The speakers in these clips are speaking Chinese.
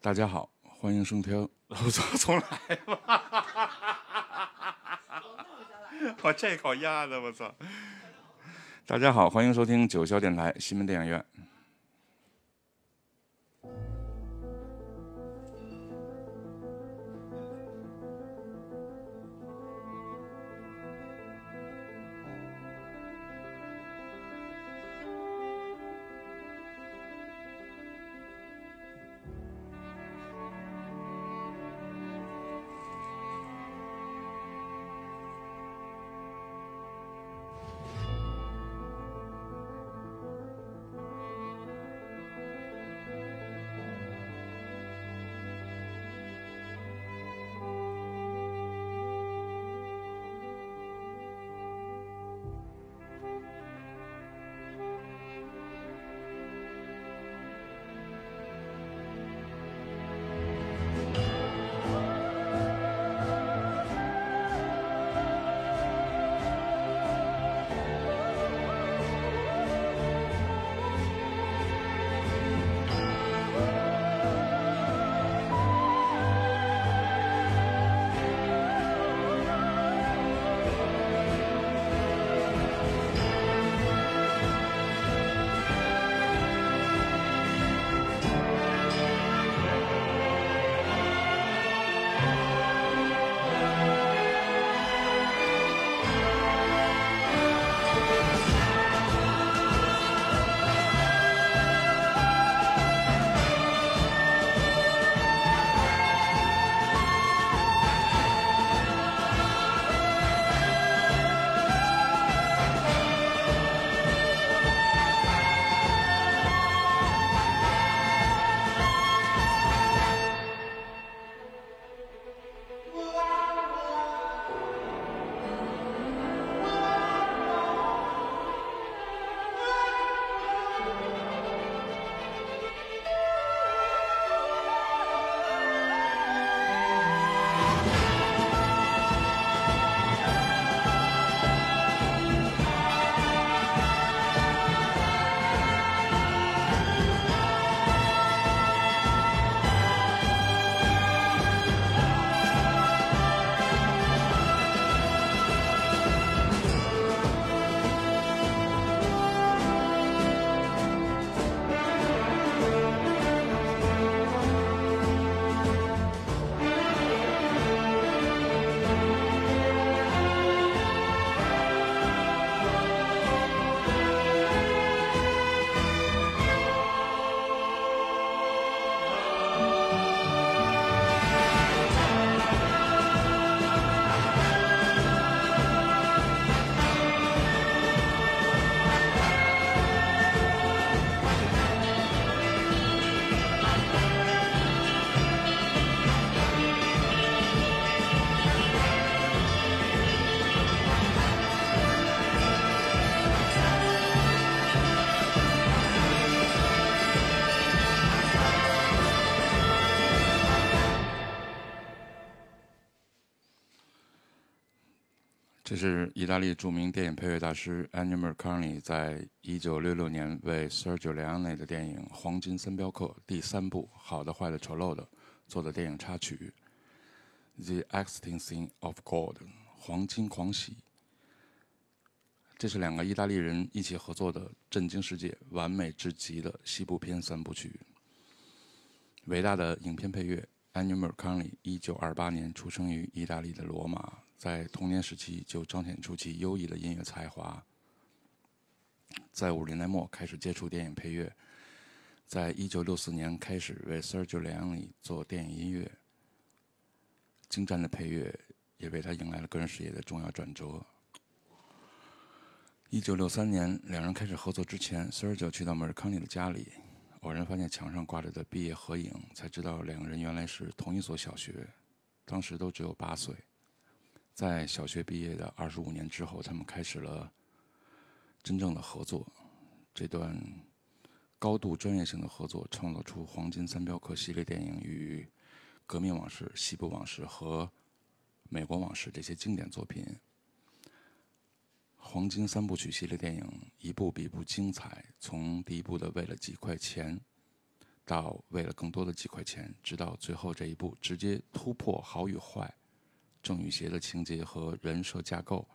大家好，欢迎收听。我操，重来吧！我这口压的，我操！大家好，欢迎收听九霄电台西门电影院。这是意大利著名电影配乐大师 Ennio Morricone 在1966年为 Sergio Leone 的电影《黄金三镖客》第三部《好的、坏的、丑陋的》做的电影插曲《The Ecstasy of Gold》黄金狂喜。这是两个意大利人一起合作的震惊世界、完美至极的西部片三部曲。伟大的影片配乐 Ennio Morricone 1928年出生于意大利的罗马。在童年时期就彰显出其优异的音乐才华，在五十年代末开始接触电影配乐，在一九六四年开始为 Sergio Leone 做电影音乐，精湛的配乐也为他迎来了个人事业的重要转折。一九六三年，两人开始合作之前，Sergio 去到 Morricone 的家里，偶然发现墙上挂着的毕业合影，才知道两人原来是同一所小学，当时都只有八岁。在小学毕业的二十五年之后，他们开始了真正的合作。这段高度专业性的合作，创造出《黄金三镖客》系列电影与《革命往事》《西部往事》和《美国往事》这些经典作品。《黄金三部曲》系列电影一部比一部精彩，从第一部的为了几块钱，到为了更多的几块钱，直到最后这一步，直接突破好与坏、正与邪的情节和人设架构，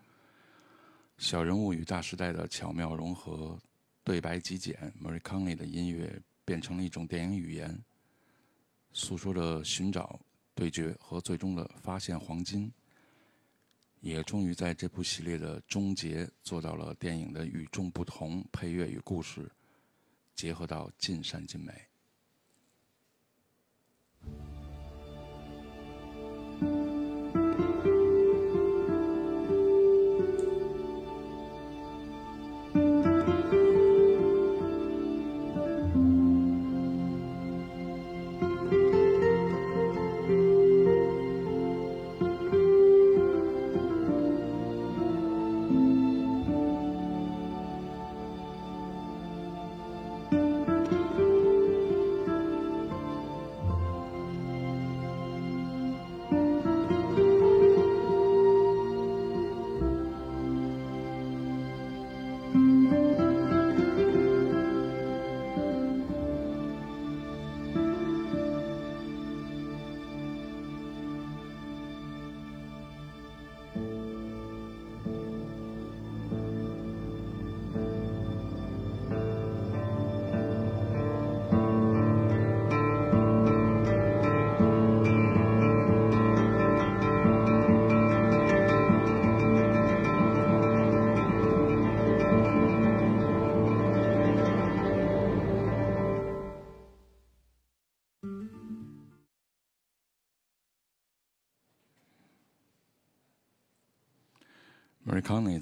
小人物与大时代的巧妙融合，对白极简，Mary Conley 的音乐变成了一种电影语言，诉说着寻找、对决和最终的发现黄金，也终于在这部系列的终结做到了电影的与众不同，配乐与故事结合到尽善尽美。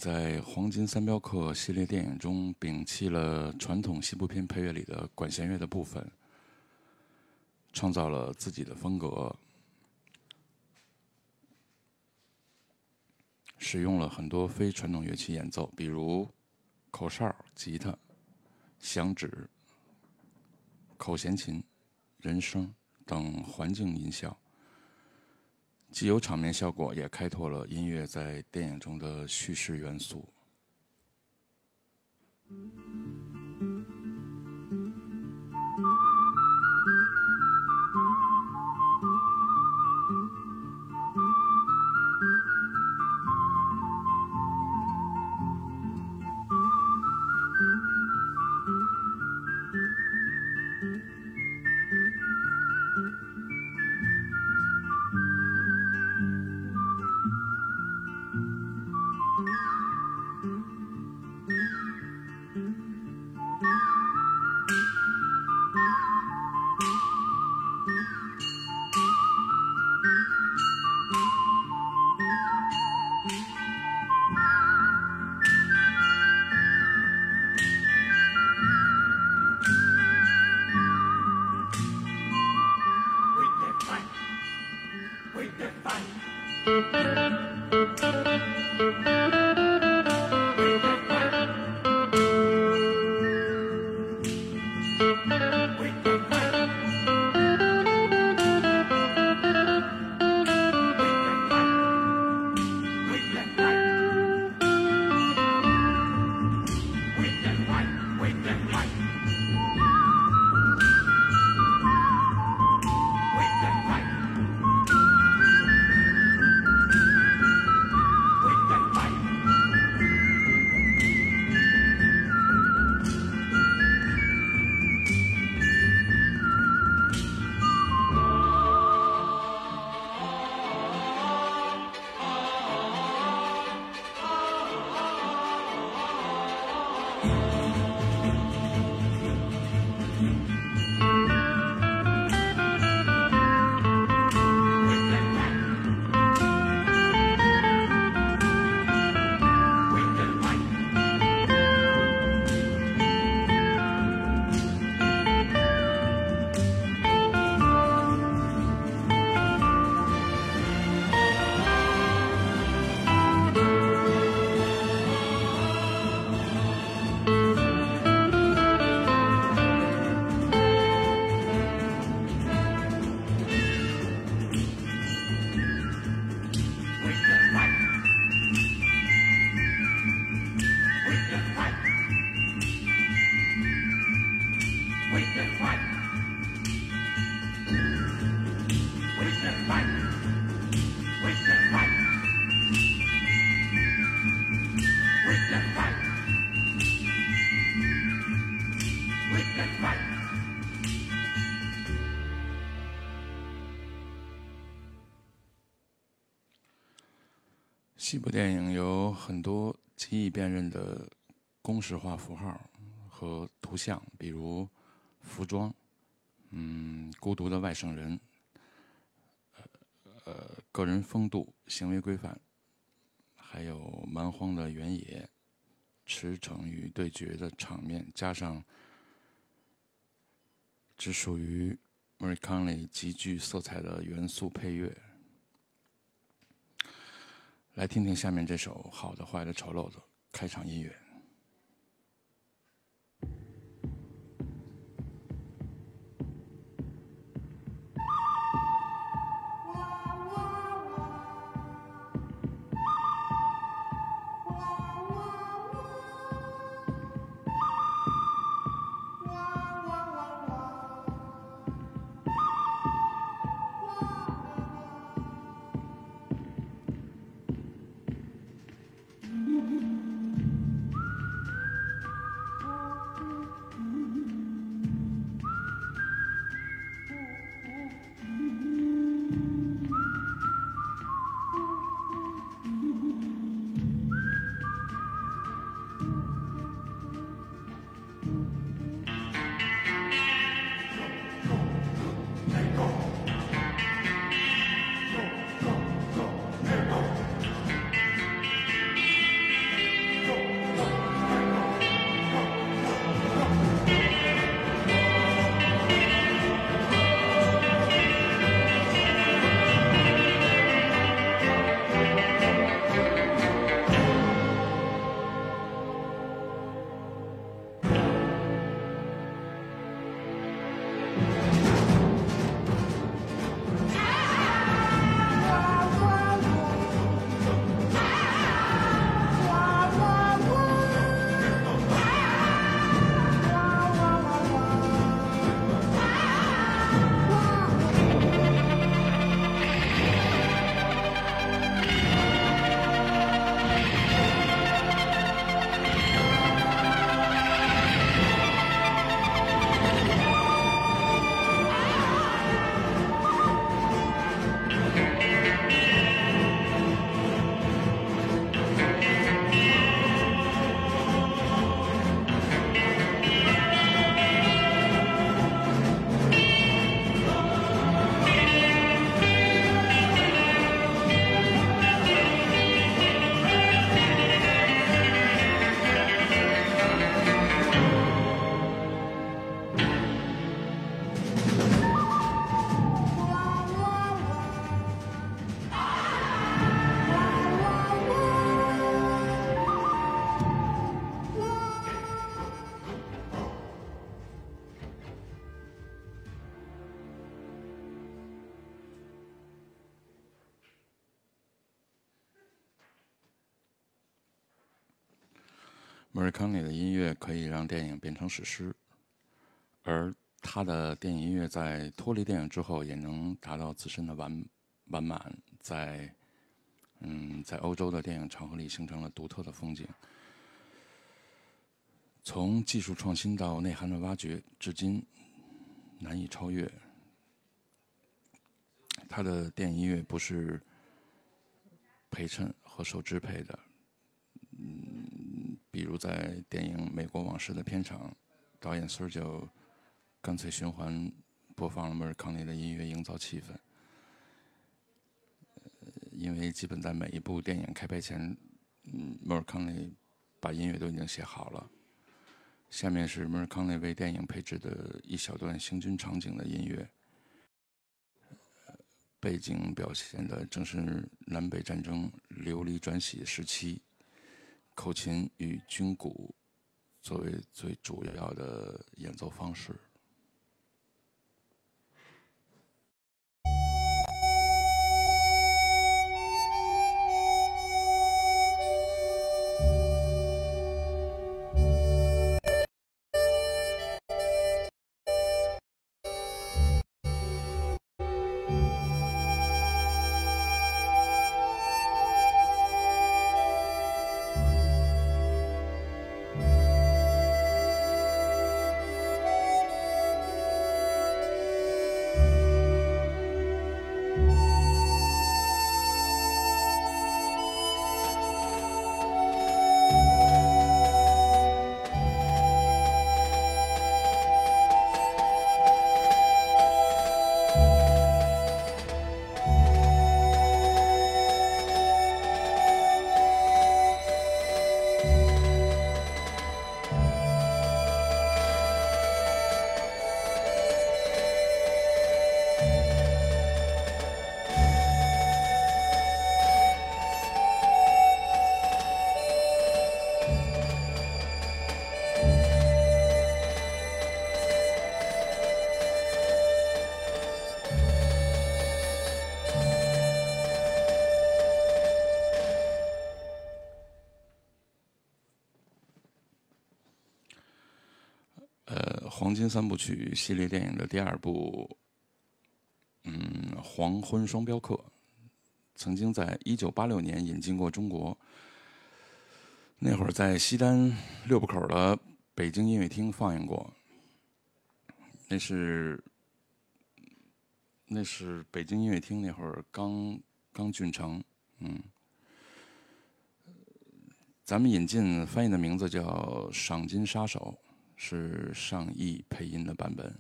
在《黄金三镖客》系列电影中摒弃了传统西部片配乐里的管弦乐的部分，创造了自己的风格，使用了很多非传统乐器演奏，比如口哨、吉他、响指、口弦琴、人声等环境音效。既有场面效果，也开拓了音乐在电影中的叙事元素。西部电影有很多极易辨认的公式化符号和图像，比如服装，嗯，孤独的外省人，呃，个人风度、行为规范，还有蛮荒的原野、驰骋与对决的场面，加上只属于 m e r c o n l y 极具色彩的元素配乐。来听听下面这首《好的、坏的、丑陋的》开场音乐。M a r i c o n y 的音乐可以让电影变成史诗，而他的电影音乐在脱离电影之后，也能达到自身的完完满，在嗯，在欧洲的电影场合里形成了独特的风景。从技术创新到内涵的挖掘，至今难以超越。他的电影音乐不是陪衬和受支配的。嗯比如在电影《美国往事》的片场，导演 Sergio 干脆循环播放了 m e r c o n y 的音乐，营造气氛。因为基本在每一部电影开拍前，嗯 m e r c o n y 把音乐都已经写好了。下面是 m e r c o n y 为电影配置的一小段行军场景的音乐，背景表现的正是南北战争流离转徙时期。口琴与军鼓作为最主要的演奏方式。黄金三部曲系列电影的第二部，嗯，《黄昏双镖客》，曾经在一九八六年引进过中国。那会儿在西单六部口的北京音乐厅放映过。那是那是北京音乐厅那会儿刚刚竣成，嗯。咱们引进翻译的名字叫《赏金杀手》，是上亿配音的版本。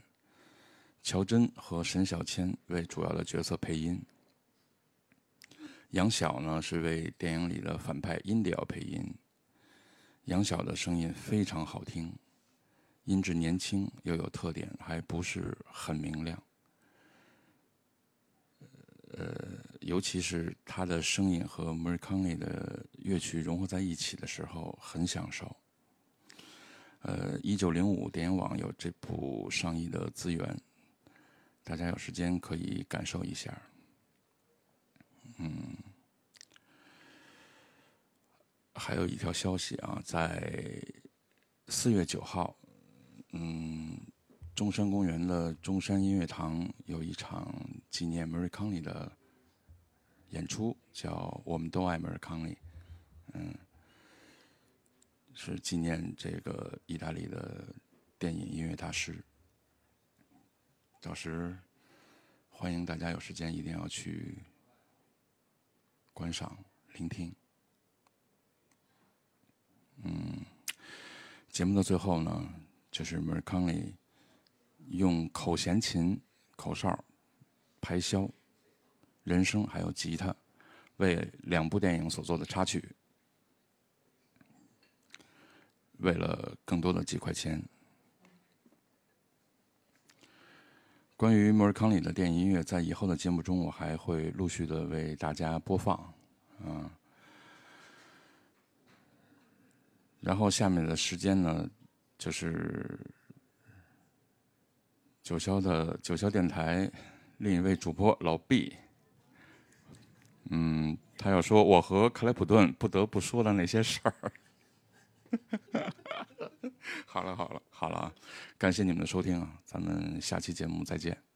乔真和沈小千为主要的角色配音。杨晓呢是为电影里的反派印迪奥配音。杨晓的声音非常好听，音质年轻又有特点，还不是很明亮。呃。尤其是他的声音和 m u r k a n y 的乐曲融合在一起的时候，很享受。呃，一九零五电影网有这部上亿的资源，大家有时间可以感受一下。嗯，还有一条消息啊，在四月九号，嗯，中山公园的中山音乐堂有一场纪念 Mary Carey 的。演出叫《我们都爱梅尔康利》，嗯，是纪念这个意大利的电影音乐大师。到时欢迎大家有时间一定要去观赏、聆听。嗯，节目的最后呢，就是梅尔康利用口弦琴、口哨、排箫。人声还有吉他，为两部电影所做的插曲，为了更多的几块钱。关于莫尔康里的电影音乐，在以后的节目中，我还会陆续的为大家播放，嗯。然后下面的时间呢，就是九霄的九霄电台另一位主播老毕。嗯，他要说我和克莱普顿不得不说的那些事儿。好了好了好了，感谢你们的收听啊，咱们下期节目再见。